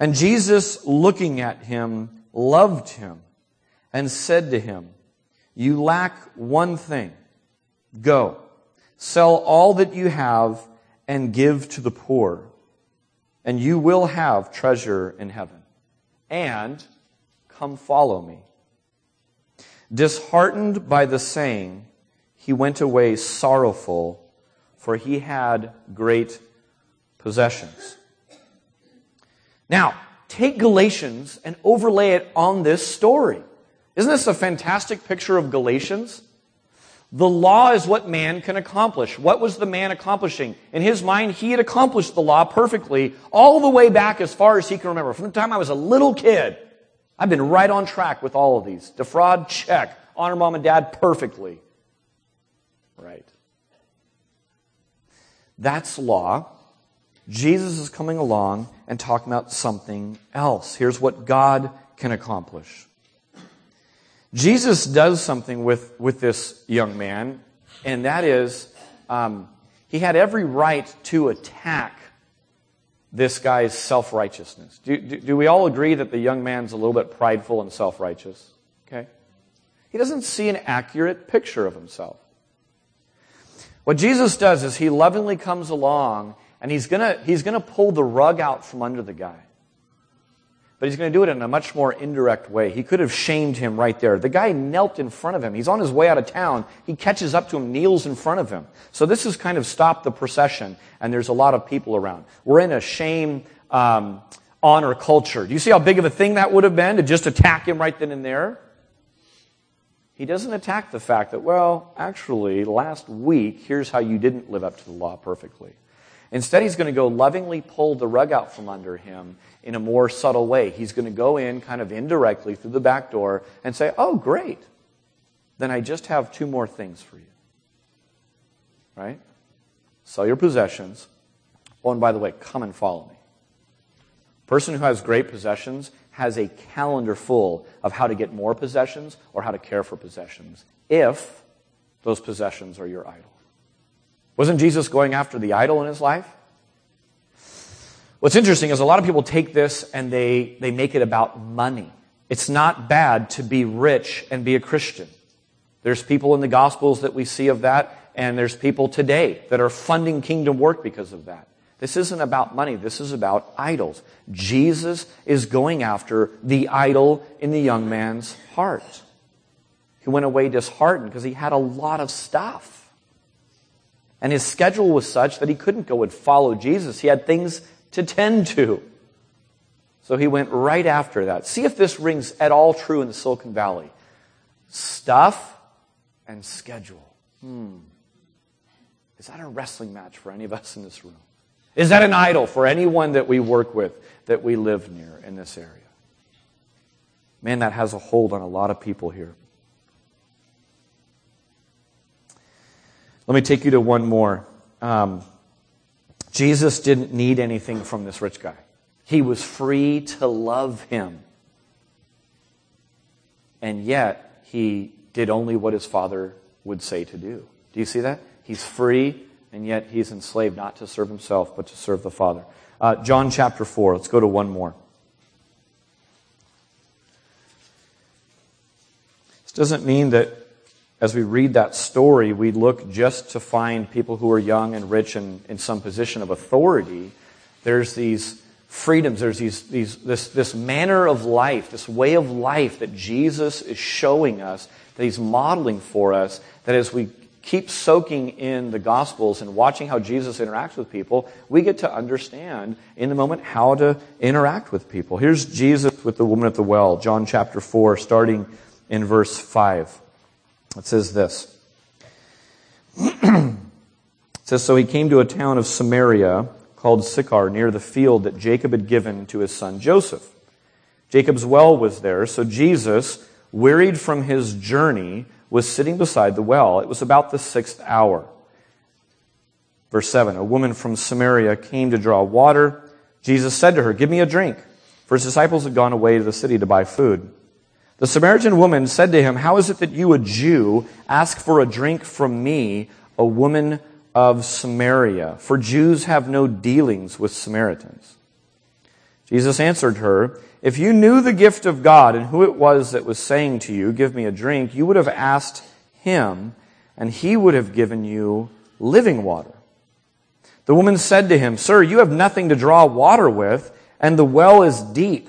And Jesus, looking at him, loved him and said to him, You lack one thing. Go, sell all that you have and give to the poor, and you will have treasure in heaven. And come follow me. Disheartened by the saying, he went away sorrowful, for he had great possessions. Now, take Galatians and overlay it on this story. Isn't this a fantastic picture of Galatians? The law is what man can accomplish. What was the man accomplishing? In his mind, he had accomplished the law perfectly all the way back as far as he can remember. From the time I was a little kid, I've been right on track with all of these. Defraud, check. Honor mom and dad perfectly. Right. That's law. Jesus is coming along and talking about something else. Here's what God can accomplish. Jesus does something with, with this young man, and that is um, he had every right to attack this guy's self righteousness. Do, do, do, we all agree that the young man's a little bit prideful and self righteous? Okay? He doesn't see an accurate picture of himself. What Jesus does is he lovingly comes along and he's gonna, he's gonna pull the rug out from under the guy. But he's going to do it in a much more indirect way. He could have shamed him right there. The guy knelt in front of him. He's on his way out of town. He catches up to him, kneels in front of him. So this has kind of stopped the procession, and there's a lot of people around. We're in a shame um, honor culture. Do you see how big of a thing that would have been to just attack him right then and there? He doesn't attack the fact that, well, actually, last week, here's how you didn't live up to the law perfectly. Instead, he's going to go lovingly pull the rug out from under him in a more subtle way. He's going to go in kind of indirectly through the back door and say, Oh, great. Then I just have two more things for you. Right? Sell your possessions. Oh, and by the way, come and follow me. person who has great possessions has a calendar full of how to get more possessions or how to care for possessions if those possessions are your idol. Wasn't Jesus going after the idol in his life? What's interesting is a lot of people take this and they, they make it about money. It's not bad to be rich and be a Christian. There's people in the Gospels that we see of that, and there's people today that are funding kingdom work because of that. This isn't about money. This is about idols. Jesus is going after the idol in the young man's heart. He went away disheartened because he had a lot of stuff. And his schedule was such that he couldn't go and follow Jesus. He had things to tend to. So he went right after that. See if this rings at all true in the Silicon Valley. Stuff and schedule. Hmm. Is that a wrestling match for any of us in this room? Is that an idol for anyone that we work with, that we live near in this area? Man, that has a hold on a lot of people here. Let me take you to one more. Um, Jesus didn't need anything from this rich guy. He was free to love him. And yet, he did only what his father would say to do. Do you see that? He's free, and yet he's enslaved not to serve himself, but to serve the Father. Uh, John chapter 4. Let's go to one more. This doesn't mean that as we read that story, we look just to find people who are young and rich and in some position of authority. There's these freedoms, there's these, these, this, this manner of life, this way of life that Jesus is showing us, that he's modeling for us, that as we keep soaking in the Gospels and watching how Jesus interacts with people, we get to understand in the moment how to interact with people. Here's Jesus with the woman at the well, John chapter 4, starting in verse 5. It says this. it says, So he came to a town of Samaria called Sychar near the field that Jacob had given to his son Joseph. Jacob's well was there, so Jesus, wearied from his journey, was sitting beside the well. It was about the sixth hour. Verse 7 A woman from Samaria came to draw water. Jesus said to her, Give me a drink. For his disciples had gone away to the city to buy food. The Samaritan woman said to him, How is it that you, a Jew, ask for a drink from me, a woman of Samaria? For Jews have no dealings with Samaritans. Jesus answered her, If you knew the gift of God and who it was that was saying to you, Give me a drink, you would have asked him, and he would have given you living water. The woman said to him, Sir, you have nothing to draw water with, and the well is deep.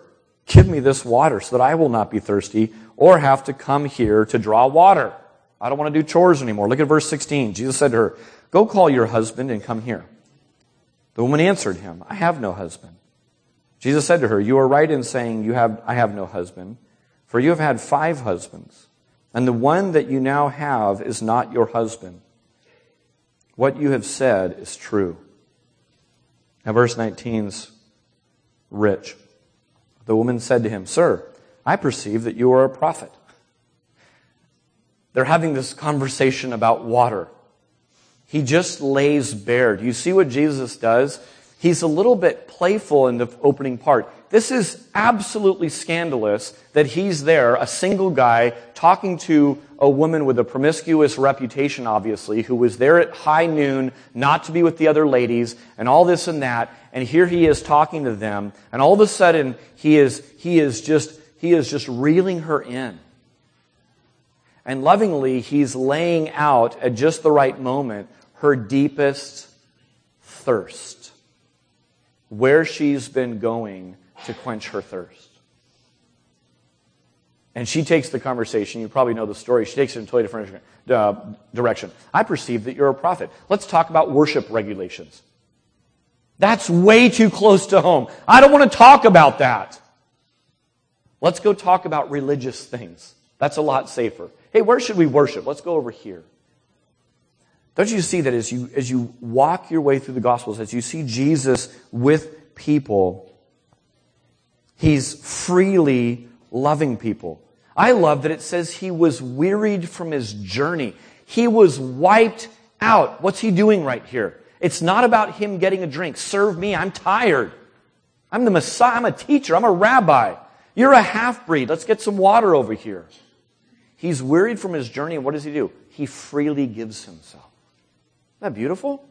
Give me this water so that I will not be thirsty or have to come here to draw water. I don't want to do chores anymore. Look at verse 16. Jesus said to her, Go call your husband and come here. The woman answered him, I have no husband. Jesus said to her, You are right in saying, you have, I have no husband. For you have had five husbands, and the one that you now have is not your husband. What you have said is true. Now, verse 19's rich. The woman said to him, Sir, I perceive that you are a prophet. They're having this conversation about water. He just lays bare. Do you see what Jesus does? He's a little bit playful in the opening part. This is absolutely scandalous that he's there, a single guy, talking to a woman with a promiscuous reputation, obviously, who was there at high noon, not to be with the other ladies, and all this and that. And here he is talking to them, and all of a sudden, he is, he is just, he is just reeling her in. And lovingly, he's laying out at just the right moment her deepest thirst where she's been going to quench her thirst. And she takes the conversation. You probably know the story. She takes it in a totally different uh, direction. I perceive that you're a prophet. Let's talk about worship regulations. That's way too close to home. I don't want to talk about that. Let's go talk about religious things. That's a lot safer. Hey, where should we worship? Let's go over here. Don't you see that as you, as you walk your way through the Gospels, as you see Jesus with people, he's freely loving people. I love that it says he was wearied from his journey. He was wiped out. What's he doing right here? It's not about him getting a drink. Serve me. I'm tired. I'm the Messiah. I'm a teacher. I'm a rabbi. You're a half breed. Let's get some water over here. He's wearied from his journey. And what does he do? He freely gives himself. That beautiful?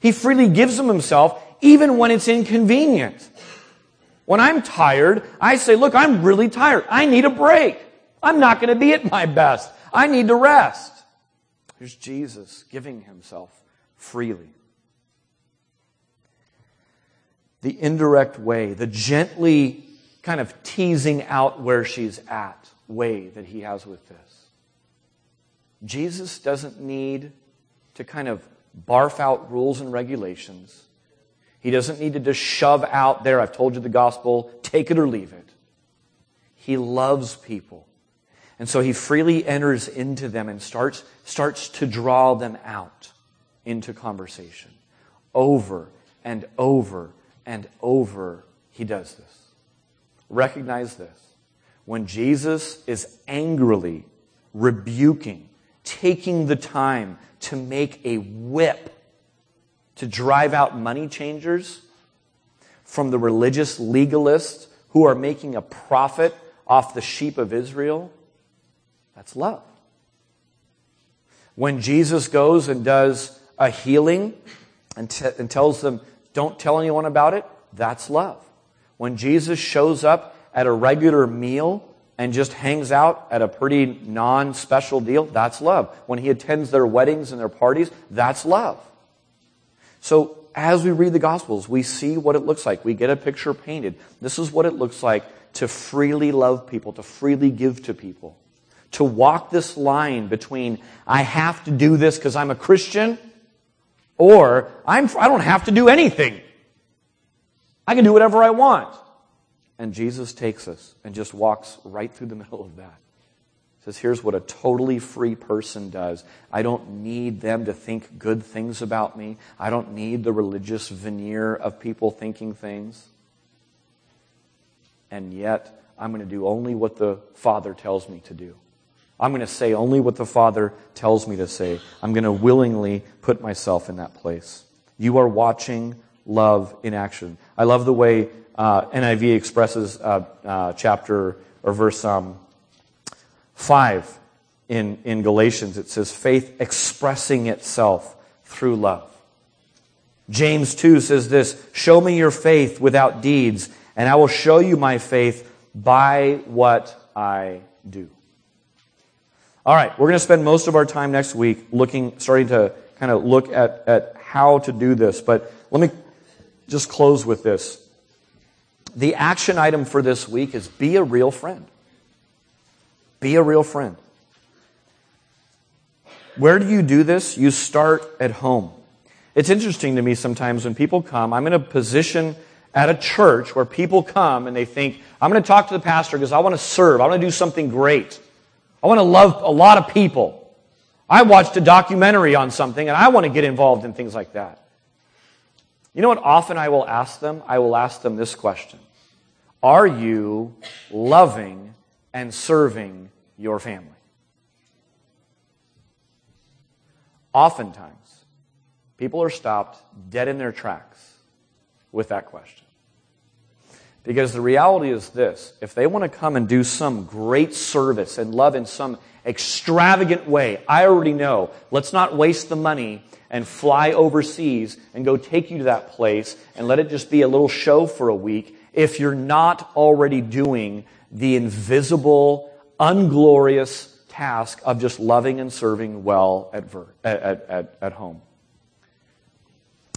He freely gives him himself even when it's inconvenient. When I'm tired, I say, look, I'm really tired. I need a break. I'm not going to be at my best. I need to rest. Here's Jesus giving himself freely. The indirect way, the gently kind of teasing out where she's at way that he has with this. Jesus doesn't need to kind of barf out rules and regulations. He doesn't need to just shove out there, I've told you the gospel, take it or leave it. He loves people. And so he freely enters into them and starts, starts to draw them out into conversation. Over and over and over, he does this. Recognize this. When Jesus is angrily rebuking, taking the time to make a whip to drive out money changers from the religious legalists who are making a profit off the sheep of Israel, that's love. When Jesus goes and does a healing and, t- and tells them, don't tell anyone about it, that's love. When Jesus shows up at a regular meal and just hangs out at a pretty non special deal, that's love. When he attends their weddings and their parties, that's love. So, as we read the Gospels, we see what it looks like. We get a picture painted. This is what it looks like to freely love people, to freely give to people. To walk this line between, I have to do this because I'm a Christian, or I'm, I don't have to do anything. I can do whatever I want. And Jesus takes us and just walks right through the middle of that. He Says, here's what a totally free person does. I don't need them to think good things about me. I don't need the religious veneer of people thinking things. And yet, I'm going to do only what the Father tells me to do. I'm going to say only what the Father tells me to say. I'm going to willingly put myself in that place. You are watching love in action. I love the way uh, NIV expresses uh, uh, chapter or verse um, 5 in, in Galatians. It says, faith expressing itself through love. James 2 says this Show me your faith without deeds, and I will show you my faith by what I do. All right, we're going to spend most of our time next week looking, starting to kind of look at, at how to do this. But let me just close with this the action item for this week is be a real friend. Be a real friend. Where do you do this? You start at home. It's interesting to me sometimes when people come, I'm in a position at a church where people come and they think, I'm going to talk to the pastor because I want to serve. I want to do something great. I want to love a lot of people. I watched a documentary on something and I want to get involved in things like that. You know what often I will ask them? I will ask them this question Are you loving and serving your family? Oftentimes, people are stopped dead in their tracks with that question. Because the reality is this if they want to come and do some great service and love in some extravagant way, I already know. Let's not waste the money and fly overseas and go take you to that place and let it just be a little show for a week if you're not already doing the invisible, unglorious task of just loving and serving well at, at, at, at home.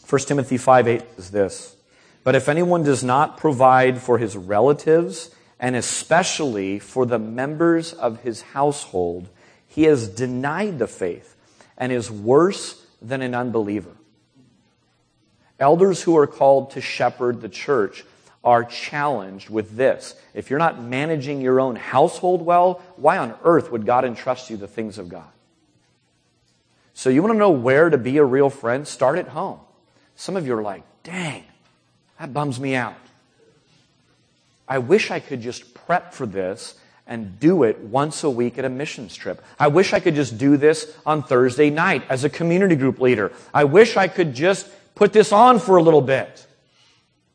1 Timothy 5 8 is this. But if anyone does not provide for his relatives, and especially for the members of his household, he has denied the faith and is worse than an unbeliever. Elders who are called to shepherd the church are challenged with this. If you're not managing your own household well, why on earth would God entrust you the things of God? So you want to know where to be a real friend? Start at home. Some of you are like, dang, that bums me out. I wish I could just prep for this and do it once a week at a missions trip. I wish I could just do this on Thursday night as a community group leader. I wish I could just put this on for a little bit.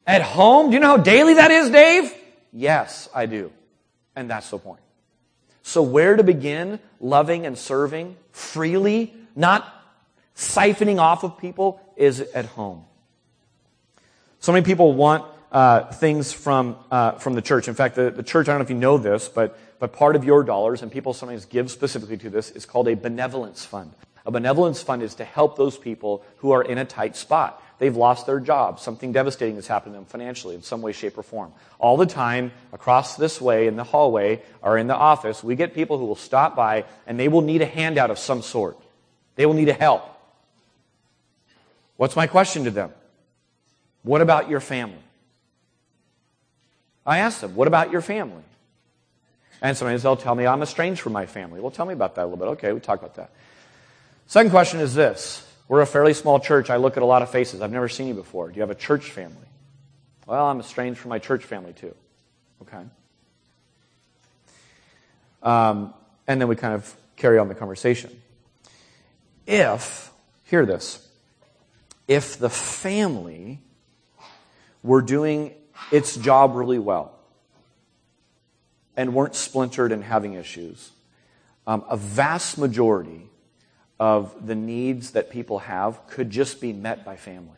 At home, do you know how daily that is, Dave? Yes, I do. And that's the point. So where to begin loving and serving freely, not siphoning off of people, is at home. So many people want uh, things from, uh, from the church. In fact, the, the church, I don't know if you know this, but, but part of your dollars, and people sometimes give specifically to this, is called a benevolence fund. A benevolence fund is to help those people who are in a tight spot. They've lost their job. Something devastating has happened to them financially in some way, shape, or form. All the time, across this way, in the hallway, or in the office, we get people who will stop by and they will need a handout of some sort. They will need a help. What's my question to them? What about your family? I ask them, What about your family? And sometimes they'll tell me, I'm estranged from my family. Well, tell me about that a little bit. Okay, we talk about that. Second question is this We're a fairly small church. I look at a lot of faces. I've never seen you before. Do you have a church family? Well, I'm estranged from my church family too. Okay. Um, and then we kind of carry on the conversation. If, hear this, if the family were doing its job really well and weren't splintered and having issues, um, a vast majority of the needs that people have could just be met by family.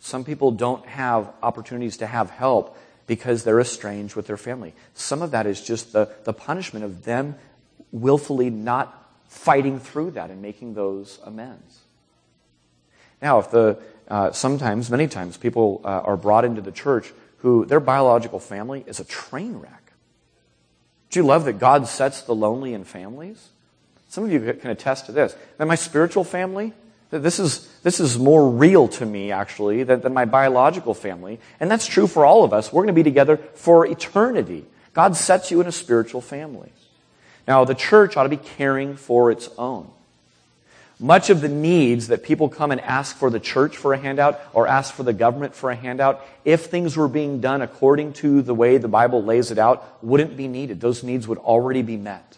Some people don't have opportunities to have help because they're estranged with their family. Some of that is just the, the punishment of them willfully not fighting through that and making those amends. Now, if the uh, sometimes, many times, people uh, are brought into the church who their biological family is a train wreck. Do you love that God sets the lonely in families? Some of you can attest to this. That my spiritual family, that this is, this is more real to me, actually, than, than my biological family. And that's true for all of us. We're going to be together for eternity. God sets you in a spiritual family. Now, the church ought to be caring for its own. Much of the needs that people come and ask for the church for a handout or ask for the government for a handout, if things were being done according to the way the Bible lays it out, wouldn't be needed. Those needs would already be met.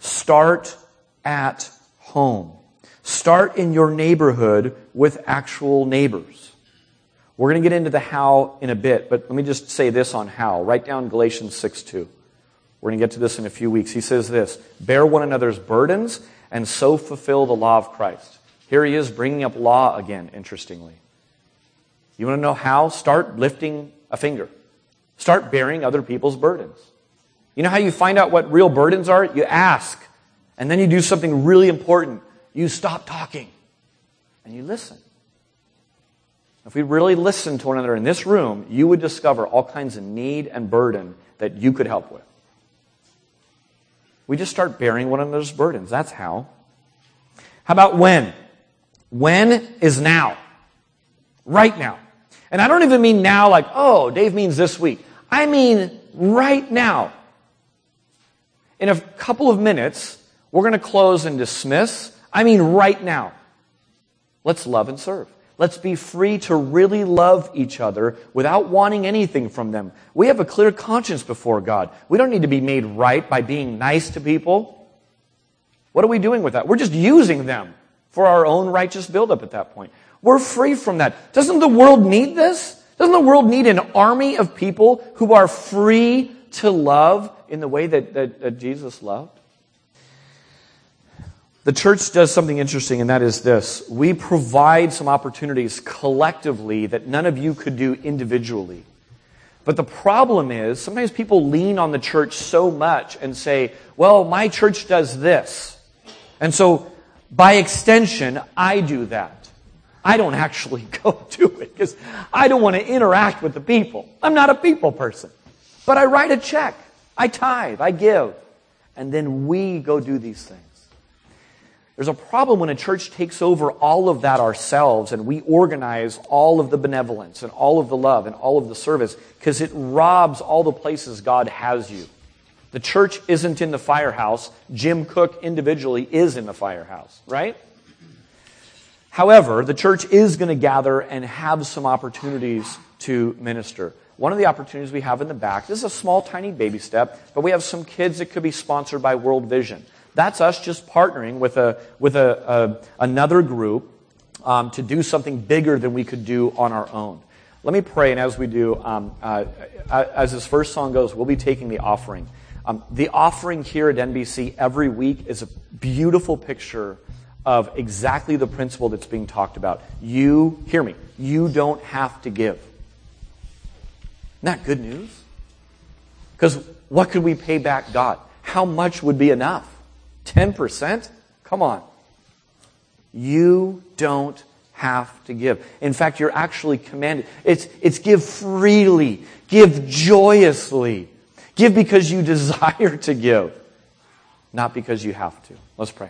Start at home. Start in your neighborhood with actual neighbors. We're going to get into the how in a bit, but let me just say this on how. Write down Galatians 6 2. We're going to get to this in a few weeks. He says this Bear one another's burdens and so fulfill the law of Christ. Here he is bringing up law again, interestingly. You want to know how? Start lifting a finger. Start bearing other people's burdens. You know how you find out what real burdens are? You ask. And then you do something really important. You stop talking and you listen. If we really listened to one another in this room, you would discover all kinds of need and burden that you could help with. We just start bearing one another's burdens. That's how. How about when? When is now. Right now. And I don't even mean now like, oh, Dave means this week. I mean right now. In a couple of minutes, we're going to close and dismiss. I mean right now. Let's love and serve. Let's be free to really love each other without wanting anything from them. We have a clear conscience before God. We don't need to be made right by being nice to people. What are we doing with that? We're just using them for our own righteous buildup at that point. We're free from that. Doesn't the world need this? Doesn't the world need an army of people who are free to love in the way that, that, that Jesus loved? The church does something interesting, and that is this. We provide some opportunities collectively that none of you could do individually. But the problem is, sometimes people lean on the church so much and say, well, my church does this. And so, by extension, I do that. I don't actually go do it because I don't want to interact with the people. I'm not a people person. But I write a check. I tithe. I give. And then we go do these things. There's a problem when a church takes over all of that ourselves and we organize all of the benevolence and all of the love and all of the service because it robs all the places God has you. The church isn't in the firehouse. Jim Cook individually is in the firehouse, right? However, the church is going to gather and have some opportunities to minister. One of the opportunities we have in the back, this is a small, tiny baby step, but we have some kids that could be sponsored by World Vision. That's us just partnering with, a, with a, a another group um, to do something bigger than we could do on our own. Let me pray, and as we do, um, uh, uh as this first song goes, we'll be taking the offering. Um, the offering here at NBC every week is a beautiful picture of exactly the principle that's being talked about. You, hear me, you don't have to give. Isn't that good news? Because what could we pay back God? How much would be enough? 10%? Come on. You don't have to give. In fact, you're actually commanded. It's, it's give freely, give joyously, give because you desire to give, not because you have to. Let's pray.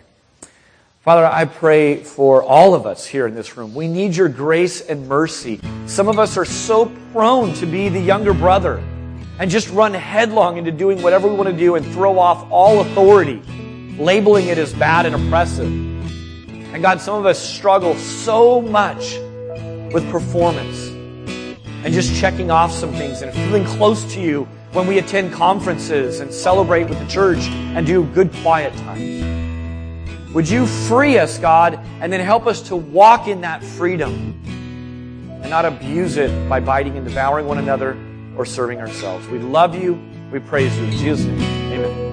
Father, I pray for all of us here in this room. We need your grace and mercy. Some of us are so prone to be the younger brother and just run headlong into doing whatever we want to do and throw off all authority labeling it as bad and oppressive. And God, some of us struggle so much with performance and just checking off some things and feeling close to you when we attend conferences and celebrate with the church and do good quiet times. Would you free us, God, and then help us to walk in that freedom and not abuse it by biting and devouring one another or serving ourselves? We love you. We praise you. In Jesus' name.